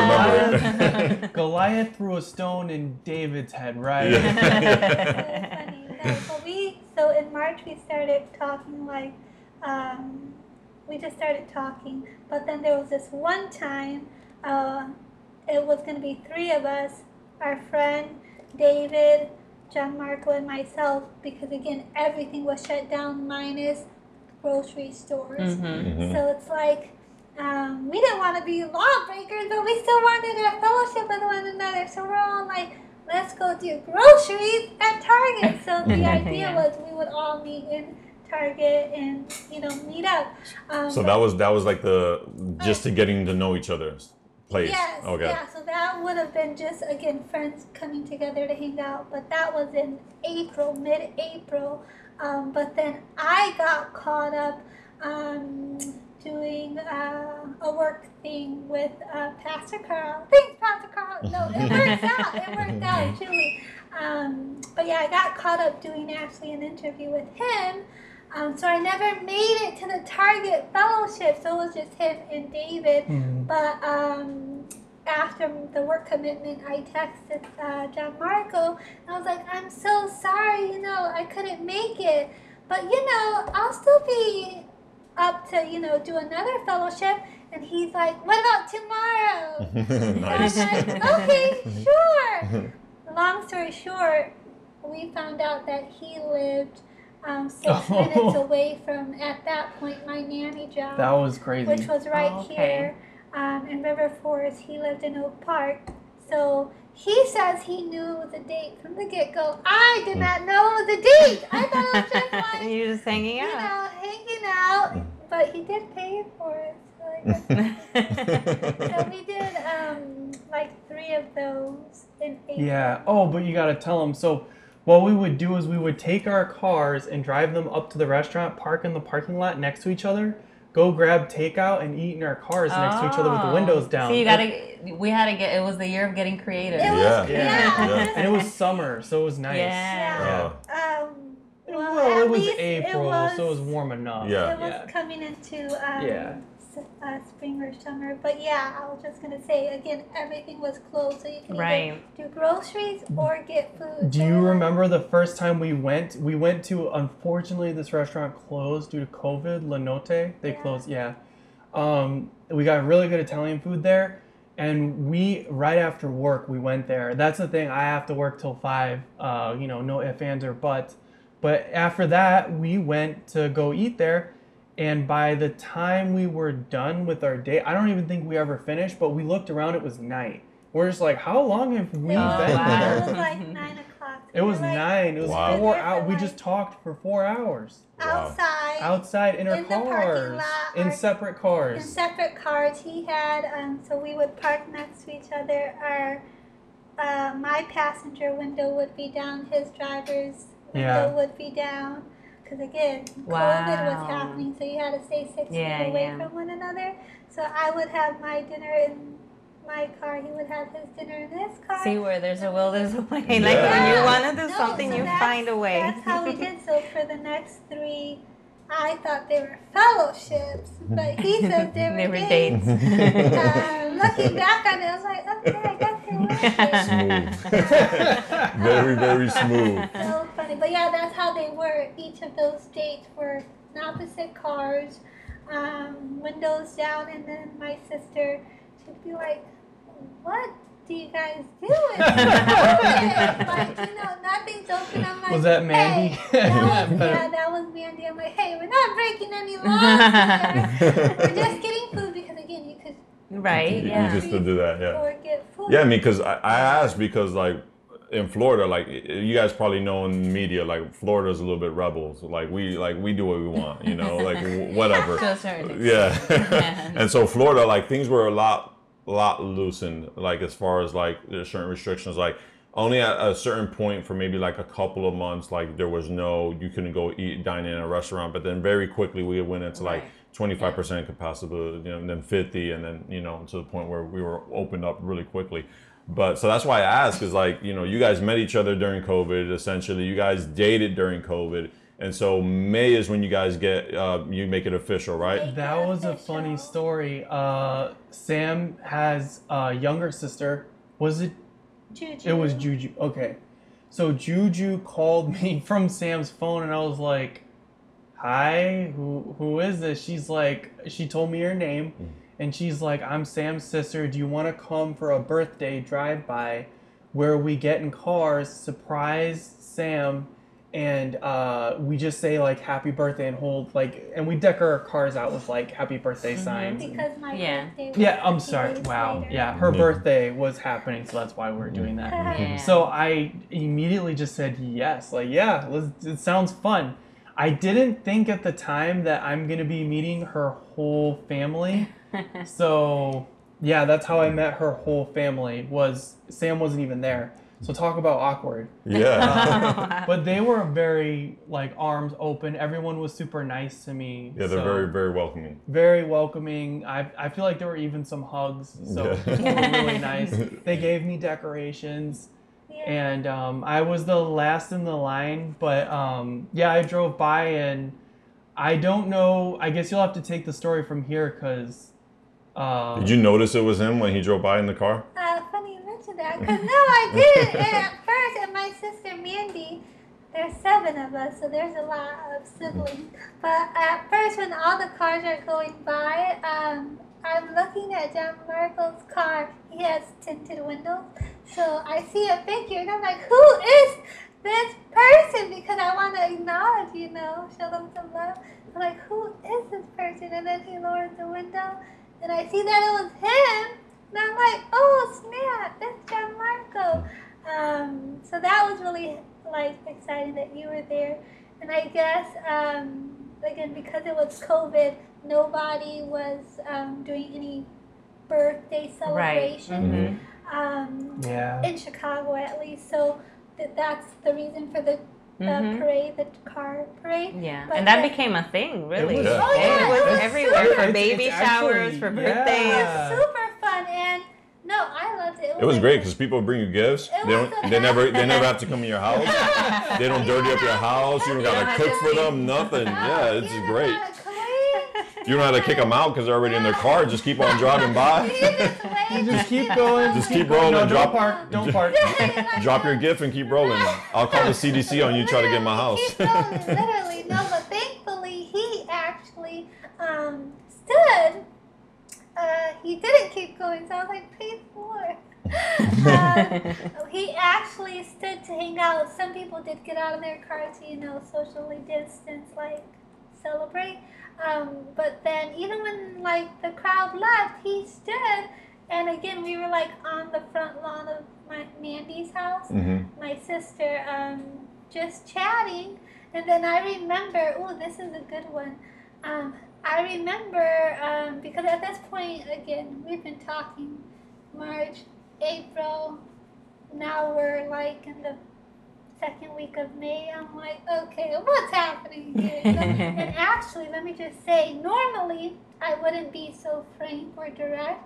remember it." Goliath threw a stone in David's head, right? Yeah. so funny. No, but we so in March we started talking like um, we just started talking. But then there was this one time uh, it was going to be three of us, our friend David, John Marco, and myself, because again everything was shut down minus grocery stores. Mhm. So it's like um, we didn't want to be lawbreakers, but we still wanted a fellowship with one another. So we're all like, let's go do groceries at Target. So the idea Yeah. was we would all meet in Target and you know meet up. Um, So that was that was like the just to getting to know each other place. Yes, Okay. yeah. So that would have been just again friends coming together to hang out, but that was in April, mid-April. Um, but then I got caught up um, doing uh, a work thing with uh, Pastor Carl. Thanks, Pastor Carl. No, it worked out. It worked out, truly. Um, but yeah, I got caught up doing actually an interview with him. Um, so I never made it to the Target Fellowship. So it was just him and David. Mhm. But um, after the work commitment, I texted uh, John Marco. And I was like, I'm so sorry, you know, I couldn't make it. But, you know, I'll still be up to, you know, do another fellowship. And he's like, what about tomorrow? nice. I'm like, okay, sure. Long story short, we found out that he lived um, six Oh. minutes away from, at that point, my nanny job That was crazy. which was right Oh, okay. here um, in River Forest. He lived in Oak Park. So he says he knew the date from the get go. I did not know the date. I thought it was just like, you're just hanging out, you out. know, hanging out. But he did pay for it. So, I guess- so we did um, like three of those in April. Yeah. Oh, but you gotta tell them. So, what we would do is we would take our cars and drive them up to the restaurant, park in the parking lot next to each other, go grab takeout, and eat in our cars next to each other with the Oh. windows down. So you gotta. We had to get. It was the year of getting creative. It was, Yeah. yeah. Yeah. and it was summer, so it was nice. Yeah. Oh. Um, Well, well, it was least April, it was, so it was warm enough. Yeah. It was Yeah. coming into um, Yeah. uh, spring or summer. But yeah, I was just gonna say again, everything was closed, so you can Right. do groceries or get food. Do you remember the first time we went? We went to, unfortunately, this restaurant closed due to COVID. La Note, they Yeah. closed, yeah. Um, we got really good Italian food there. And we, right after work, we went there. That's the thing, I have to work till five, uh, you know, no ifs, ands, or buts. But after that, we went to go eat there. And by the time we were done with our day, I don't even think we ever finished, but we looked around, it was night. We're just like, how long have we It was, been wow. here? it was like nine o'clock. It was like, nine. It was Wow. four There for hours. We like- just talked for four hours outside outside in our In the parking cars, lot, in our- separate cars. in separate cars. He had um, so we would park next to each other. Our uh, my passenger window would be down. His driver's window Yeah. would be down. Because again, COVID was happening, so you had to stay six Yeah, feet away yeah. from one another. So I would have my dinner in my car. He would have his dinner in his car. See where there's a will, there's a way. Like when you want to do No, something, so you find a way. That's how we did. So for the next three, I thought they were fellowships, but he said they were, They were dates. dates. Uh, looking back on it, I was like, okay, I guess they were dates. Smooth. very, very smooth. so funny. But yeah, that's how they were. Each of those dates were in opposite cars, um, windows down, and then my sister, she'd be like, "What do you guys do?" like you know, nothing's open. I'm like, Was that Mandy? Hey, that was, Better- yeah, that was Mandy. I'm like, hey, we're not breaking any laws we're just getting food because again, you could right? You- you Yeah. just to do that, yeah. or get food. Yeah, I mean, because I, I asked because like in Florida, like you guys probably know in media, like Florida's a little bit rebels. Like we like we do what we want, you know, like whatever. To a certain extent. Yeah. and so Florida, like things were a lot lot loosened, like as far as like there's certain restrictions, like only at a certain point for maybe like a couple of months, like there was no, you couldn't go eat, dine in a restaurant. But then very quickly we went into like 25% capacity, you know, and then 50, and then, you know, to the point where we were opened up really quickly. But so that's why I ask is like, you know, you guys met each other during COVID, essentially. You guys dated during COVID. And so May is when you guys get, uh, you make it official, right? That was a funny story. Uh, Sam has a younger sister. Was it? Juju. It was Juju. Okay. So Juju called me from Sam's phone, and I was like, "Hi, who who is this?" She's like, she told me her name, and she's like, "I'm Sam's sister. Do you want to come for a birthday drive by, where we get in cars, surprise Sam?" And uh, we just say like happy birthday and hold like and we deck our cars out with like happy birthday signs. and- Because my Yeah. birthday was yeah, I'm sorry. Wow. later. Yeah, her Yeah. birthday was happening, so that's why we're doing that. Yeah. So I immediately just said yes. Like, yeah, let's, it sounds fun. I didn't think at the time that I'm gonna be meeting her whole family. so yeah, that's how I met her whole family. Was Sam wasn't even there. So talk about awkward. Yeah. But they were very like arms open. Everyone was super nice to me. yeah, they're so- very, very welcoming. very welcoming. I, I feel like there were even some hugs, so Yeah. it really nice. They gave me decorations, Yeah. and um, I was the last in the line. But um, yeah, I drove by, and I don't know. I guess you'll have to take the story from here, cause. Uh, Did you notice it was him when he drove by in the car? Uh, funny you mentioned that, because no, I didn't. And at first, and my sister Mandy, there's seven of us, so there's a lot of siblings. But at first, when all the cars are going by, um, I'm looking at John Marco's car. He has tinted windows, so I see a figure, and I'm like, who is this person? Because I want to acknowledge, you know, show them some love. I'm like, who is this person? And then he lowers the window, and I see that it was him. And I'm like, oh snap, that's John Marco. Um, so that was really like exciting that you were there. And I guess um, again because it was COVID, nobody was um, doing any birthday Right. celebration Mhm. um, yeah. in Chicago at least. So th- that's the reason for the, the Mhm. parade, the car parade. Yeah, But and that the- became a thing, really. was- Oh, yeah, it was it was everywhere super- for baby showers, actually- for yeah. birthdays. It was super fun and no, I loved it. It was like- great because people bring you gifts. They don't. the They never. They never have to come in your house. They don't dirty up your house. You don't gotta cook for them. Nothing. Yeah, it's You know great. how to clean. If you don't know how to kick them out because they're already in their car, just keep on driving by. You just. Just keep going. Just keep going. rolling, No, drop- don't park. Don't park. Drop your gift and keep rolling. I'll call the CDC on you. Try to get my house. Keep rolling, literally. No, but thankfully he actually um, stood. Uh, he didn't keep going, so I was like, praise the Lord. um, he actually stood to hang out. Some people did get out of their cars to, you know, socially distance, like celebrate. Um, but then even when like the crowd left, he stood. And again, we were like on the front lawn of my Mandy's house hmm my sister um, just chatting, and then I remember, oh, this is a good one. Um, I remember um, because at this point, again, we've been talking March, April. Now we're like in the second week of May. I'm like, okay, what's happening here? and actually, let me just say, normally I wouldn't be so frank or direct,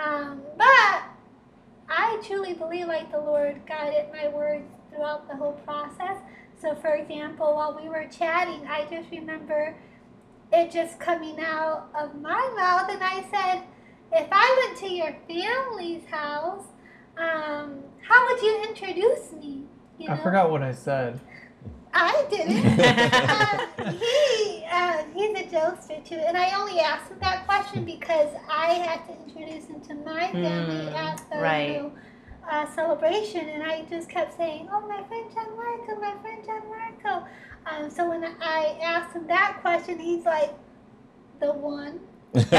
um, but I truly believe like the Lord guided my words throughout the whole process. So, for example, while we were chatting, I just remember it just coming out of my mouth, and I said, "If I went to your family's house, um, how would you introduce me?" You I forgot what I said. I didn't. uh, he uh, he's a jokester too, and I only asked him that question because I had to introduce him to my family Mm, at the right. you know, uh, celebration, and I just kept saying, "Oh, my friend John Marco, my friend John Marco." Um, so when I asked him that question, he's like, "The one." Nice.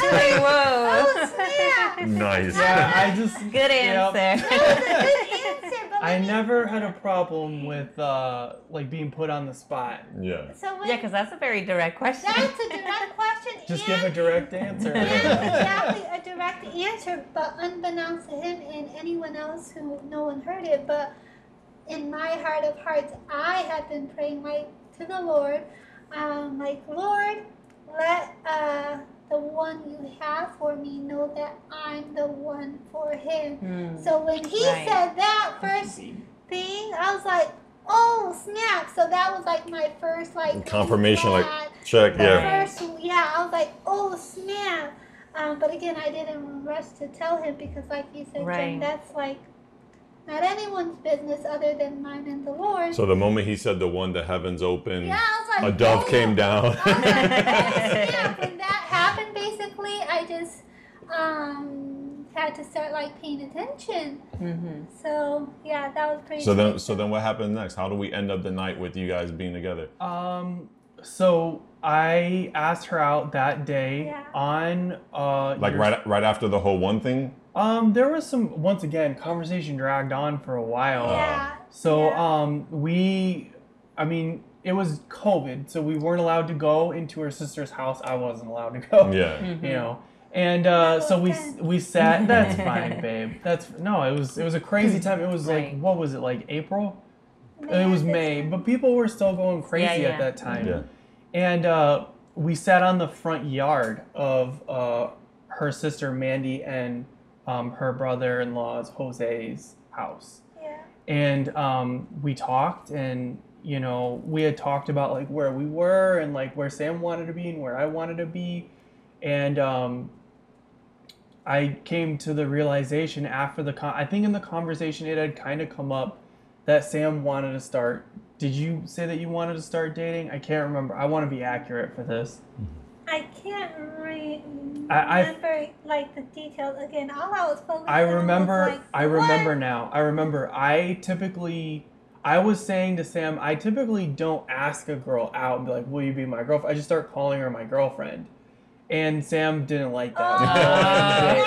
I'm Like, like, whoa. Oh snap! Nice. Yeah, I just Good Yep. answer. That was a good answer, but I I never had a problem with uh, like being put on the spot. Yeah. So when, Yeah, because that's a very direct question. that's a direct question. Just and, give a direct answer. and exactly a direct answer, but unbeknownst to him and anyone else who no one heard it, but in my heart of hearts, I have been praying like to the Lord, um, like Lord, let uh, the one you have for me know that I'm the one for him. Hmm. So when he Right. said that first thing, I was like, oh snap! So that was like my first like Confirmation, like check. The Yeah. first, yeah, I was like, oh snap. Um, but again, I didn't rush to tell him because, like you said, Right. Jen, that's like not anyone's business other than mine and the Lord. So the moment he said the one, the heavens opened, yeah, I was a dove oh. came down. I like, oh. When that happened, basically, I just um, had to start like paying attention. Mm-hmm. So yeah, that was pretty. so then, so then, what happened next? How do we end up the night with you guys being together? Um, so I asked her out that day Yeah. on uh Like your- right, right after the whole one thing. Um, there was some once again conversation dragged on for a while. yeah, So Yeah. um we I mean it was COVID, so we weren't allowed to go into her sister's house. I wasn't allowed to go. Yeah. You know. And uh, so we we sat. That's fine, babe. That's no. It was it was a crazy time. It was like what was it like April? May It was May, time. but people were still going crazy yeah. at that time. Yeah. And uh, we sat on the front yard of uh, her sister Mandy and um, her brother-in-law's Jose's house. Yeah. And um, we talked, and you know, we had talked about like where we were and like where Sam wanted to be and where I wanted to be, and um, I came to the realization after the con- I think in the conversation it had kind of come up that Sam wanted to start. Did you say that you wanted to start dating? I can't remember. I want to be accurate for this. I can't re- I- I've- remember like the details again. All I was focused I on was, remember. like, I what? remember now. I remember. I typically. I was saying to Sam, I typically don't ask a girl out and be like, "Will you be my girlfriend?" I just start calling her my girlfriend, and Sam didn't like Oh, that.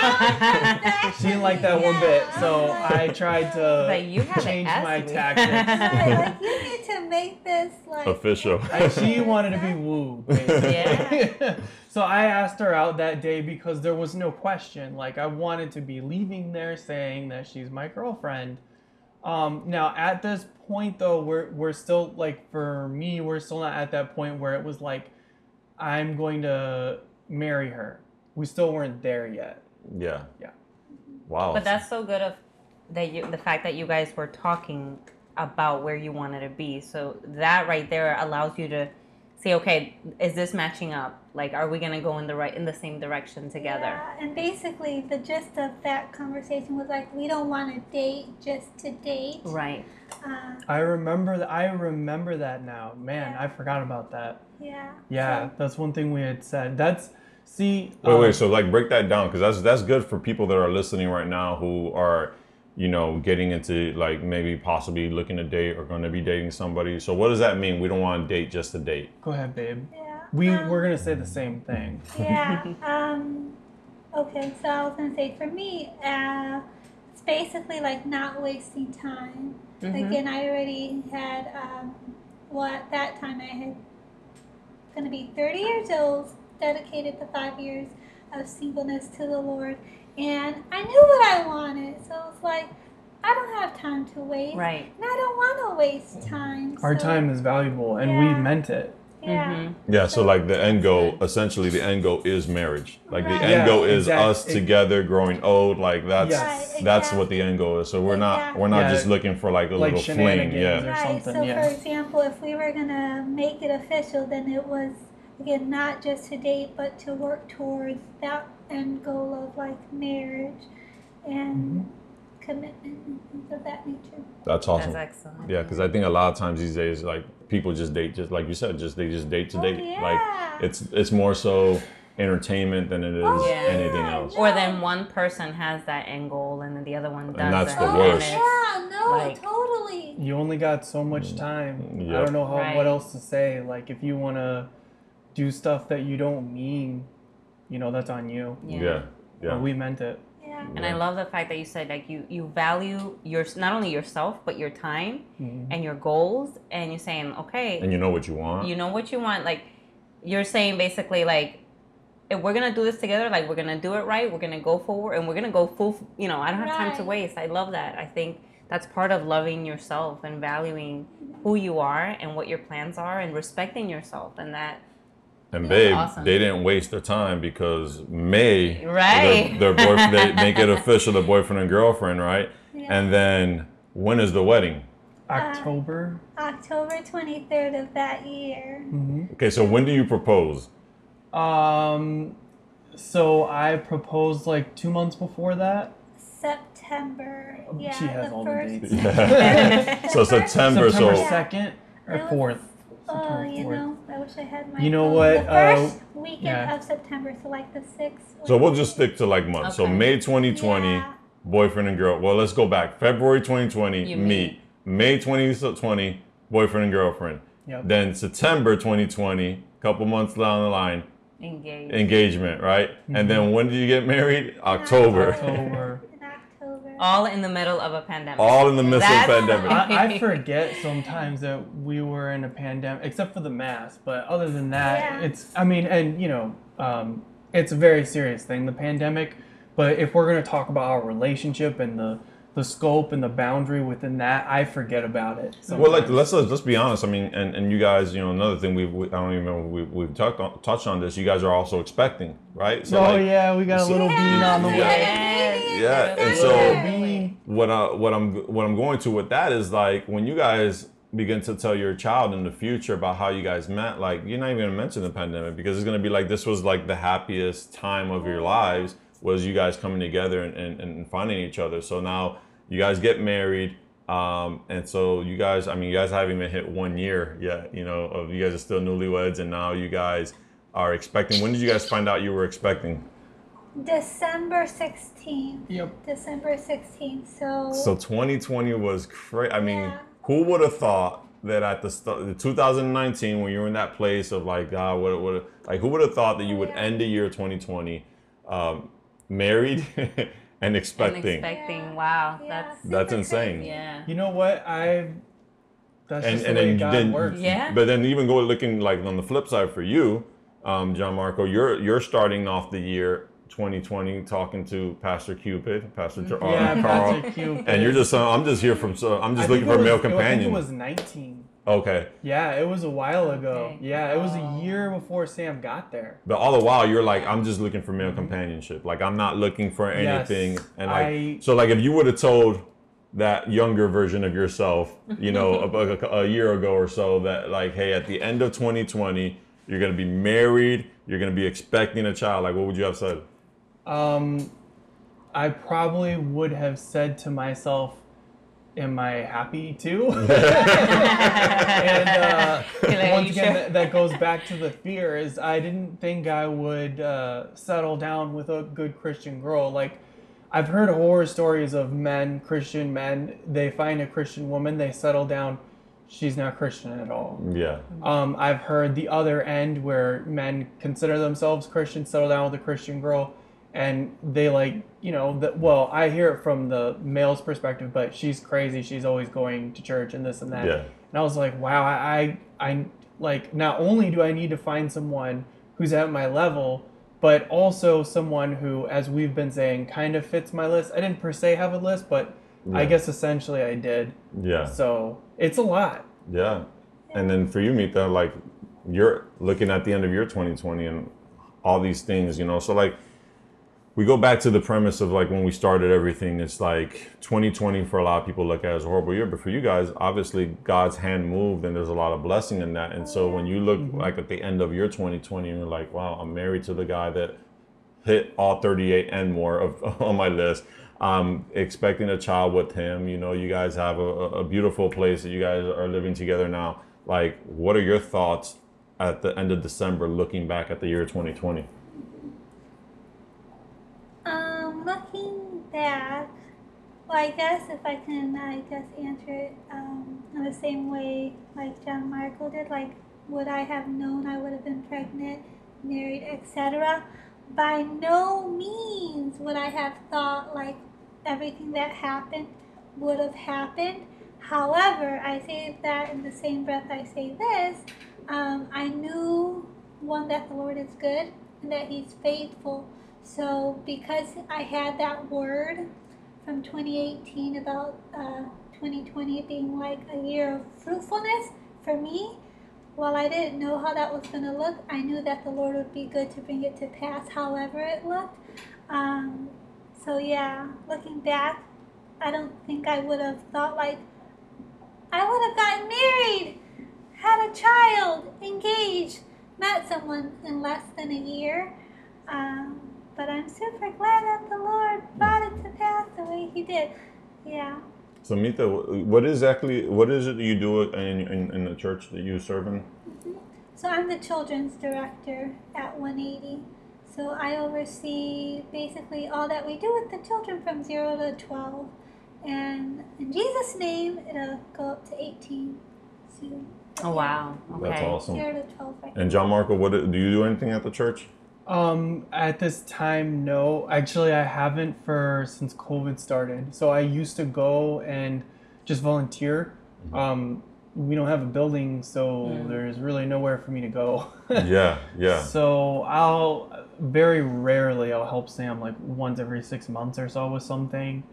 she didn't like that one bit, so I'm like, I tried to But you change my me. tactics. Right, like you need to make this like Official. And she wanted to be wooed, basically. so I asked her out that day because there was no question. Like I wanted to be leaving there saying that she's my girlfriend. Um, now at this point though, we're we're still like for me, we're still not at that point where it was like I'm going to marry her. We still weren't there yet. Yeah. Yeah. Wow. But that's so good of that you the fact that you guys were talking about where you wanted to be. So that right there allows you to say, okay, is this matching up? Like, are we gonna go in the right in the same direction together? Yeah, and basically the gist of that conversation was like we don't want to date just to date. Right. Uh, I remember that. I remember that now. Man, Yeah. I forgot about that. yeah. Yeah, So, that's one thing we had said. That's see. Wait, um, wait. So like, break that down because that's that's good for people that are listening right now who are, you know, getting into like maybe possibly looking to date or going to be dating somebody. So what does that mean? We don't want to date just to date. Go ahead, babe. yeah. We um, we're gonna say the same thing. yeah. Um, okay, so I was gonna say for me, uh, it's basically like not wasting time. Mhm. Again, I already had, um, well, at that time I had gonna be 30 years old, dedicated the five years of singleness to the Lord, and I knew what I wanted. So it's like I don't have time to waste, Right. and I don't want to waste time. Our so, time is valuable, and we meant it. yeah. Mhm. Yeah. So like the end goal, essentially, the end goal is marriage. Like the end Yeah, goal is exact- us together growing old. Like that's Yes. Right, that's exactly. what the end goal is. So we're not Exactly. we're not Yeah. just looking for like a Like little fling. Yeah. or Right. So, yeah. for example, if we were gonna make it official, then it was again not just to date, but to work towards that end goal of like marriage and Mm-hmm. commitment and things of that nature. That's awesome. That's excellent. Yeah, because I think a lot of times these days, like people just date, just like you said, just they just date to Oh, date. yeah. Like it's it's more so entertainment than it is Oh, yeah. anything else. Or then one person has that end goal and then the other one doesn't. And that's the oh worst. it's- yeah, no, like- totally. You only got so much time. I Mm, don't know how Right. what else to say. Like if you wanna do stuff that you don't mean, you know, that's on you. Yeah. Yeah, yeah. But we meant it. Yeah. Yeah. And I love the fact that you said like you you value your not only yourself but your time mm-hmm. and your goals, and you're saying okay, And you know what you want. you know what you want. Like you're saying basically like if we're gonna do this together, like we're gonna do it right, we're gonna go forward, and we're gonna go full. You know, I don't have time to waste. I love that. I think that's part of loving yourself and valuing who you are and what your plans are and respecting yourself and that And That's babe, awesome. they didn't waste their time because May, Right. Their, their boyfriend, they make it official, the boyfriend and girlfriend, right? Yeah. And then when is the wedding? October. October 23rd of that year. Okay, so when do you propose? Um, so I proposed like two months before that. September. Yeah, she has the all first. the dates. so September, September so second or fourth. Oh, September you 4th. know, I wish I had my. You know phone. what, The first uh, weekend yeah. of September, so like the sixth. so we'll just stick to like months. So May 2020, Yeah. boyfriend and girl. Well, let's go back. February 2020, You meet. meet. May 2020, boyfriend and girlfriend. Yep. Then September 2020, couple months down the line, engaged. engagement, right? And Mm-hmm. then when did you get married? October. October. In October. All in the middle of a pandemic. All in the midst of a pandemic. I, I forget sometimes that we were in a pandemic, except for the mask. But other than that, Yeah. it's. I mean, and you know, um, it's a very serious thing, the pandemic. But if we're gonna talk about our relationship and the the scope and the boundary within that, I forget about it. Well, like let's let's let's be honest. I mean, and, and you guys, you know, another thing we, we I don't even know we we've talked on, touched on this. You guys are also expecting, right? So oh like, yeah, we got a little bean on the Yeah. way. Yes. Yeah, and so what I what I'm what I'm going to with that is like when you guys begin to tell your child in the future about how you guys met, like you're not even gonna mention the pandemic because it's gonna be like this was like the happiest time of your lives was you guys coming together and, and, and finding each other. So now you guys get married. Um, and so you guys, I mean, you guys haven't even hit one year yet, you know, of you guys are still newlyweds and now you guys are expecting. When did you guys find out you were expecting? December 16th. Yep. December 16th. So. So 2020 was crazy. I mean, Yeah. who would have thought that at the start, 2019, when you were in that place of like, God, what, what, like, who would have thought that you would Yeah. end the year 2020 um, married and And expecting? expecting. Yeah. Wow. yeah, That's That's insane. yeah. You know what? I. That's and just and the way then God then works. Yeah. but then even go looking like on the flip side for you, um, John Marco, you're you're starting off the year 2020 talking to Pastor Cupid, Pastor Jar- uh, Yeah, Carl, Pastor Cupid. and you're just uh, I'm just here from so I'm just think looking it for a male was- I companion. think it was 19. Okay. Yeah, it was a while ago. Okay. Yeah, it was Oh. a year before Sam got there. But all the while, you're like, I'm just looking for male companionship. Like, I'm not looking for Mm-hmm. Yes, anything. and like, I- so like, if you would have told that younger version of yourself, you know, a, a, a year ago or so, that like, hey, at the end of 2020, you're gonna be married, you're gonna be expecting a child. Like, what would you have said? Um, I probably would have said to myself, "Am I happy too?" and uh, You're like, "Are once again, that, that goes back to the fear. Is I didn't think I would uh, settle down with a good Christian girl. Like I've heard horror stories of men, Christian men. They find a Christian woman, they settle down. She's not Christian at all. Yeah. Um, I've heard the other end where men consider themselves Christian, settle down with a Christian girl, and they like, you know, that. Well, I hear it from the male's perspective, but she's crazy. She's always going to church and this and that. Yeah. And I was like, wow, I, I, I like not only do I need to find someone who's at my level, but also someone who, as we've been saying, kind of fits my list. I didn't per se have a list, but I guess essentially I did. Yeah. So it's a lot. Yeah. And then for you, Mita, like, you're looking at the end of your 2020 and all these things, you know. So like, we go back to the premise of like when we started everything. It's like 2020 for a lot of people look at as a horrible year, but for you guys, obviously God's hand moved and there's a lot of blessing in that. And so when you look mm-hmm. like at the end of your 2020 and you're like, wow, I'm married to the guy that hit all 38 and more of on my list. I'm expecting a child with him. You know, you guys have a a beautiful place that you guys are living together now. Like, what are your thoughts at the end of December looking back at the year 2020? Um, looking back, well, I guess if I can, I guess answer it um, in the same way like John Marco did. Like, would I have known I would have been pregnant, married, etc. by no means would I have thought like everything that happened would have happened. However, I say that in the same breath I say this. Um, I knew one that the Lord is good and that He's faithful. So because I had that word from 2018 about uh, 2020 being like a year of fruitfulness for me, while I didn't know how that was going to look, I knew that the Lord would be good to bring it to pass, however it looked. Um, so yeah, looking back, I don't think I would have thought like I would have gotten married, had a child, engaged, met someone in less than a year. Um, but I'm super glad that the Lord brought it to pass the way He did. Yeah. So Mita, what exactly what is it that you do in, in, in the church that you serve in? Mm-hmm. So I'm the children's director at 180. So I oversee basically all that we do with the children from 0 to 12. And in Jesus' name, it'll go up to 18 soon. Oh wow. Okay. That's awesome. 0 to 12 right And John Marco, what do you do anything at the church? Um, at this time, no. Actually, I haven't for since COVID started. So I used to go and just volunteer. Um, we don't have a building, so there's really nowhere for me to go. yeah, yeah. So I'll very rarely I'll help Sam like once every six months or so with something,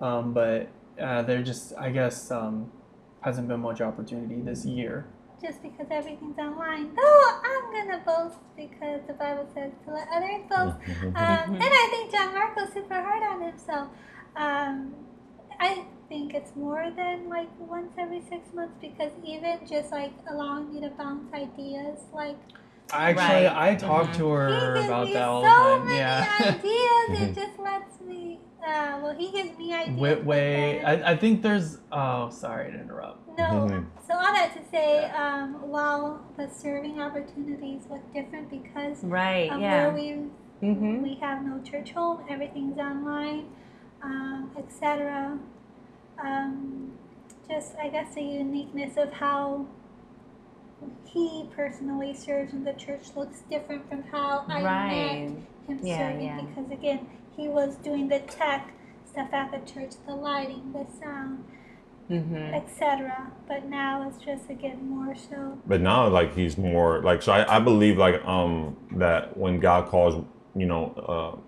um, but uh, there just I guess um, hasn't been much opportunity this year. Just because everything's online. Though I'm gonna boast because the Bible says to let others boast. Um, and I think John Marco's super hard on himself. Um, I think it's more than like once every six months because even just like allowing me to bounce ideas, like Actually, Right. I talk to he her gives about me that all so the time. many Yeah. ideas. it just lets me. Uh, well, he gives me ideas. but Whitway. I, I think there's. Oh, sorry to interrupt. No. So all that to say, um, while the serving opportunities look different because Right. of Yeah. where we Mhm. we have no church home, everything's online, um, etc. Um, just I guess the uniqueness of how he personally serves in the church looks different from how I Right. met him Yeah, serving yeah. because again he was doing the tech stuff at the church, the lighting, the sound, Mhm. etc. But now it's just again more so. But now, like he's more like so. I, I believe like um that when God calls, you know,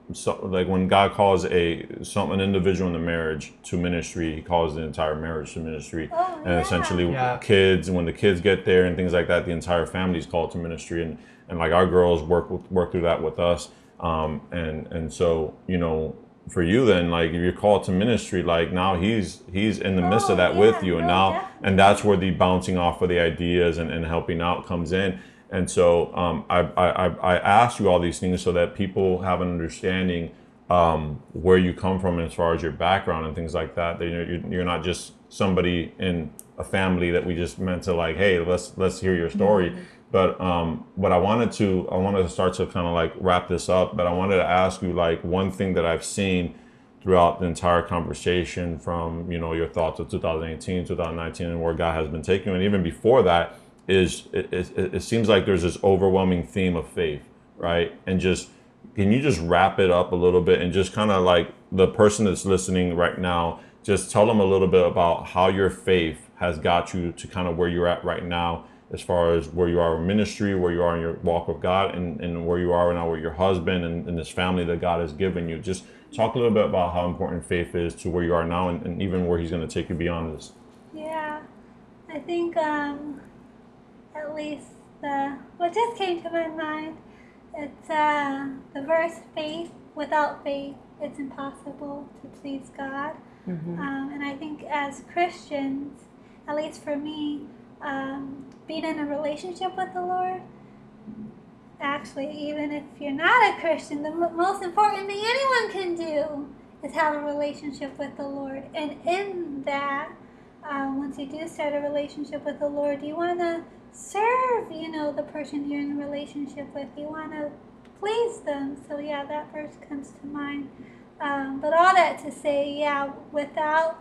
uh, so like when God calls a some an individual in the marriage to ministry, He calls the entire marriage to ministry, Oh, and yeah. essentially Yeah. kids. When the kids get there and things like that, the entire family is called to ministry, and and like our girls work with, work through that with us. Um, and and so you know. For you, then, like if you're called to ministry, like now he's he's in the midst Oh, of that with yeah, you, and no, now definitely. and that's where the bouncing off of the ideas and, and helping out comes in. And so um, I, I, I- I asked you all these things so that people have an understanding um, where you come from as far as your background and things like that. That you're, you're- you're not just somebody in a family that we just meant to like, hey, let's let's hear your story. But um, but I wanted to I wanted to start to kind of like wrap this up. But I wanted to ask you like one thing that I've seen throughout the entire conversation from you know your thoughts of 2018 2019 and where god has been taking you and even before that is it, it, it seems like there's this overwhelming theme of faith right and just can you just wrap it up a little bit and just kind of like the person that's listening right now just tell them a little bit about how your faith has got you to kind of where you're at right now as far as where you are in ministry where you are in your walk with god and, and where you are now with your husband and, and this family that god has given you just talk a little bit about how important faith is to where you are now and, and even where he's going to take you beyond this Yeah, I think um, at least the what just came to my mind. It's uh, the verse "Faith without faith, it's impossible to please God." Um, and I think as Christians, at least for me, um, being in a relationship with the Lord. Actually, even if you're not a Christian, the most important thing anyone can do is have a relationship with the Lord. And in that, uh, once you do start a relationship with the Lord, you want to serve, you know, the person you're in a relationship with. You want to please them. So yeah, that verse comes to mind. Um, but all that to say, yeah, without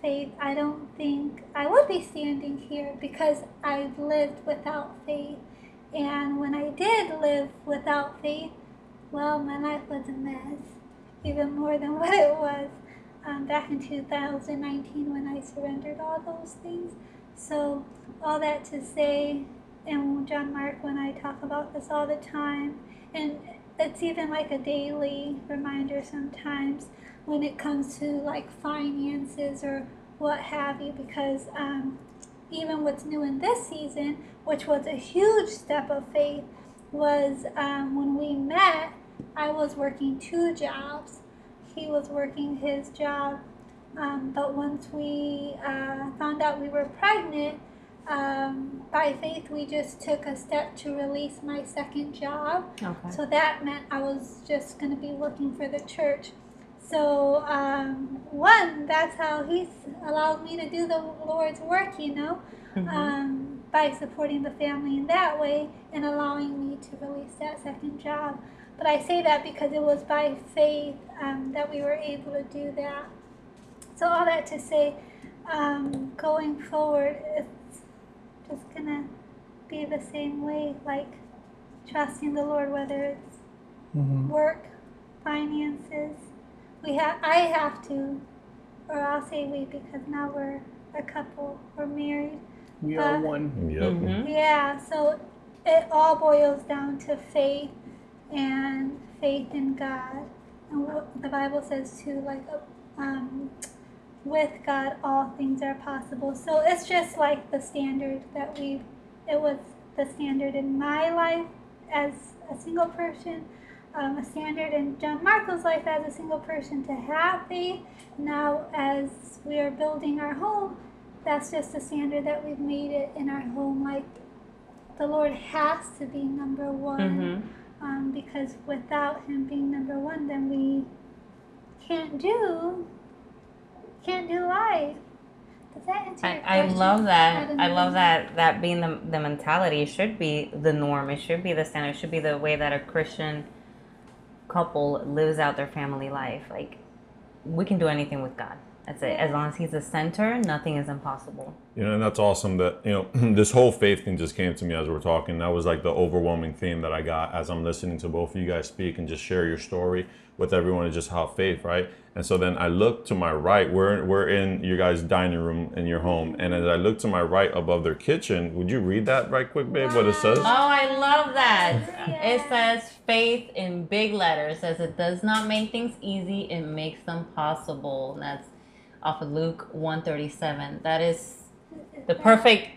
faith, I don't think I would be standing here because I've lived without faith. And when I did live without faith, well, my life was a mess, even more than what it was um, back in 2019 when I surrendered all those things. So, all that to say, and John Mark, when I talk about this all the time, and it's even like a daily reminder sometimes when it comes to like finances or what have you, because um, even what's new in this season, which was a huge step of faith, was um, when we met, I was working two jobs. He was working his job. Um, but once we uh, found out we were pregnant, um, by faith, we just took a step to release my second job. Okay. So that meant I was just going to be working for the church. So, um, one, that's how He's allowed me to do the Lord's work, you know, Mhm. um, by supporting the family in that way and allowing me to release that second job. But I say that because it was by faith um, that we were able to do that. So, all that to say, um, going forward, it's just gonna be the same way, like trusting the Lord, whether it's hmm work, finances. We have, I have to, or I'll say we because now we're a couple, we're married. We are Uh, one. Yep. Mhm. Yeah, so it all boils down to faith and faith in God. And what the Bible says too, like, um, with God, all things are possible. So it's just like the standard that we, it was the standard in my life as a single person, um, a standard in John Marco's life as a single person to have faith. Now, as we are building our home, that's just a standard that we've made it in our home. Like the Lord has to be number one, Mhm. um, because without Him being number one, then we can't do can't do life. Does that answer I, I love that. don't I love that that being the the mentality should be the norm. It should be the standard. It should be the way that a Christian couple lives out their family life. Like we can do anything with God. That's it. As long as He's the center, nothing is impossible. You know, and that's awesome that, you know, this whole faith thing just came to me as we're talking. That was like the overwhelming theme that I got as I'm listening to both of you guys speak and just share your story with everyone and just how faith, right? And so then I look to my right, we're, we're in your guys' dining room in your home. And as I look to my right above their kitchen, would you read that right quick, babe, what it says? Oh, I love that. Yeah. It says faith in big letters. Says it does not make things easy, it makes them possible. And that's off of Luke 137. That is the perfect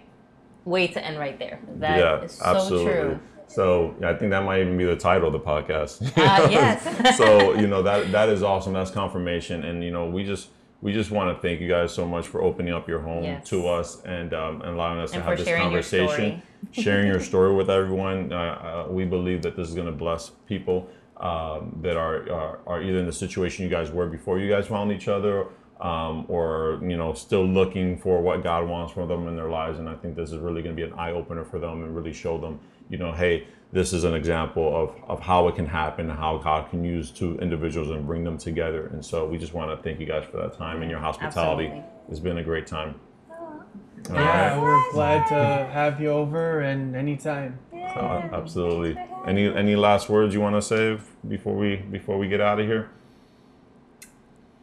way to end right there. That yeah, is so absolutely. true. So I think that might even be the title of the podcast. Uh, yes. so you know that that is awesome. That's confirmation, and you know we just we just want to thank you guys so much for opening up your home Yes. to us and um, allowing us And to have this sharing your conversation, sharing your story with everyone. Uh, uh, we believe that this is going to bless people um, that are, are are either in the situation you guys were before you guys found each other. Um, or you know, still looking for what God wants for them in their lives, and I think this is really going to be an eye opener for them, and really show them, you know, hey, this is an example of, of how it can happen, how God can use two individuals and bring them together. And so we just want to thank you guys for that time and your hospitality. Absolutely. It's been a great time. Oh, All Yeah, right. we're glad to have you over and anytime. yeah. Uh, absolutely. Thanks for having Any any last words you want to say before we before we get out of here?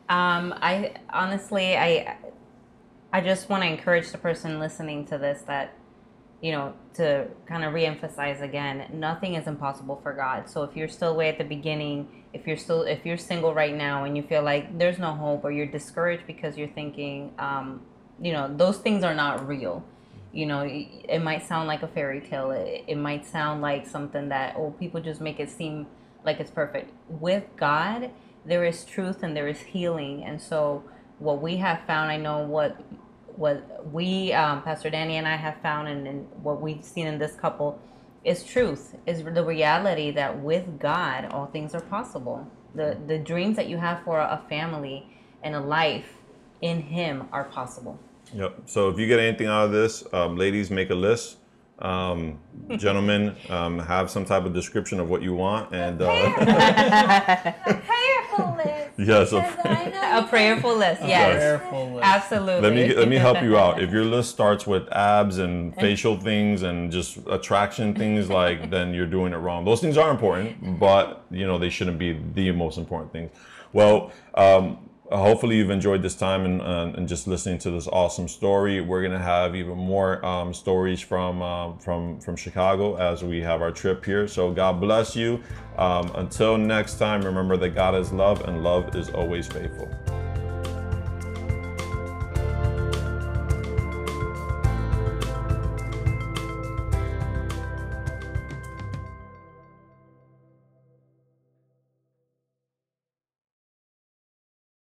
Um, I honestly, I, I just want to encourage the person listening to this that, you know, to kind of reemphasize again, nothing is impossible for God. So if you're still way at the beginning, if you're still, if you're single right now and you feel like there's no hope or you're discouraged because you're thinking, um, you know, those things are not real. You know, it might sound like a fairy tale. It, it might sound like something that, oh, people just make it seem like it's perfect. With God, there is truth and there is healing. And so, what we have found, I know what what we, um, Pastor Danny and I have found, and, and what we've seen in this couple, is truth. Is the reality that with God, all things are possible. The the dreams that you have for a family and a life in Him are possible. Yep. So if you get anything out of this, um, ladies, make a list. Um, gentlemen, um, have some type of description of what you want, and uh, A prayerful list. Yes. Because I A prayerful list, A yes. prayerful list. Absolutely. Let me let me help you out. If your list starts with abs and facial things and just attraction things, like then you're doing it wrong. Those things are important, but you know they shouldn't be the most important things. Well, um, hopefully you've enjoyed this time and, and, just listening to this awesome story. We're gonna have even more um, stories from um, from from Chicago as we have our trip here. So God bless you. Um, until next time, remember that God is love and love is always faithful.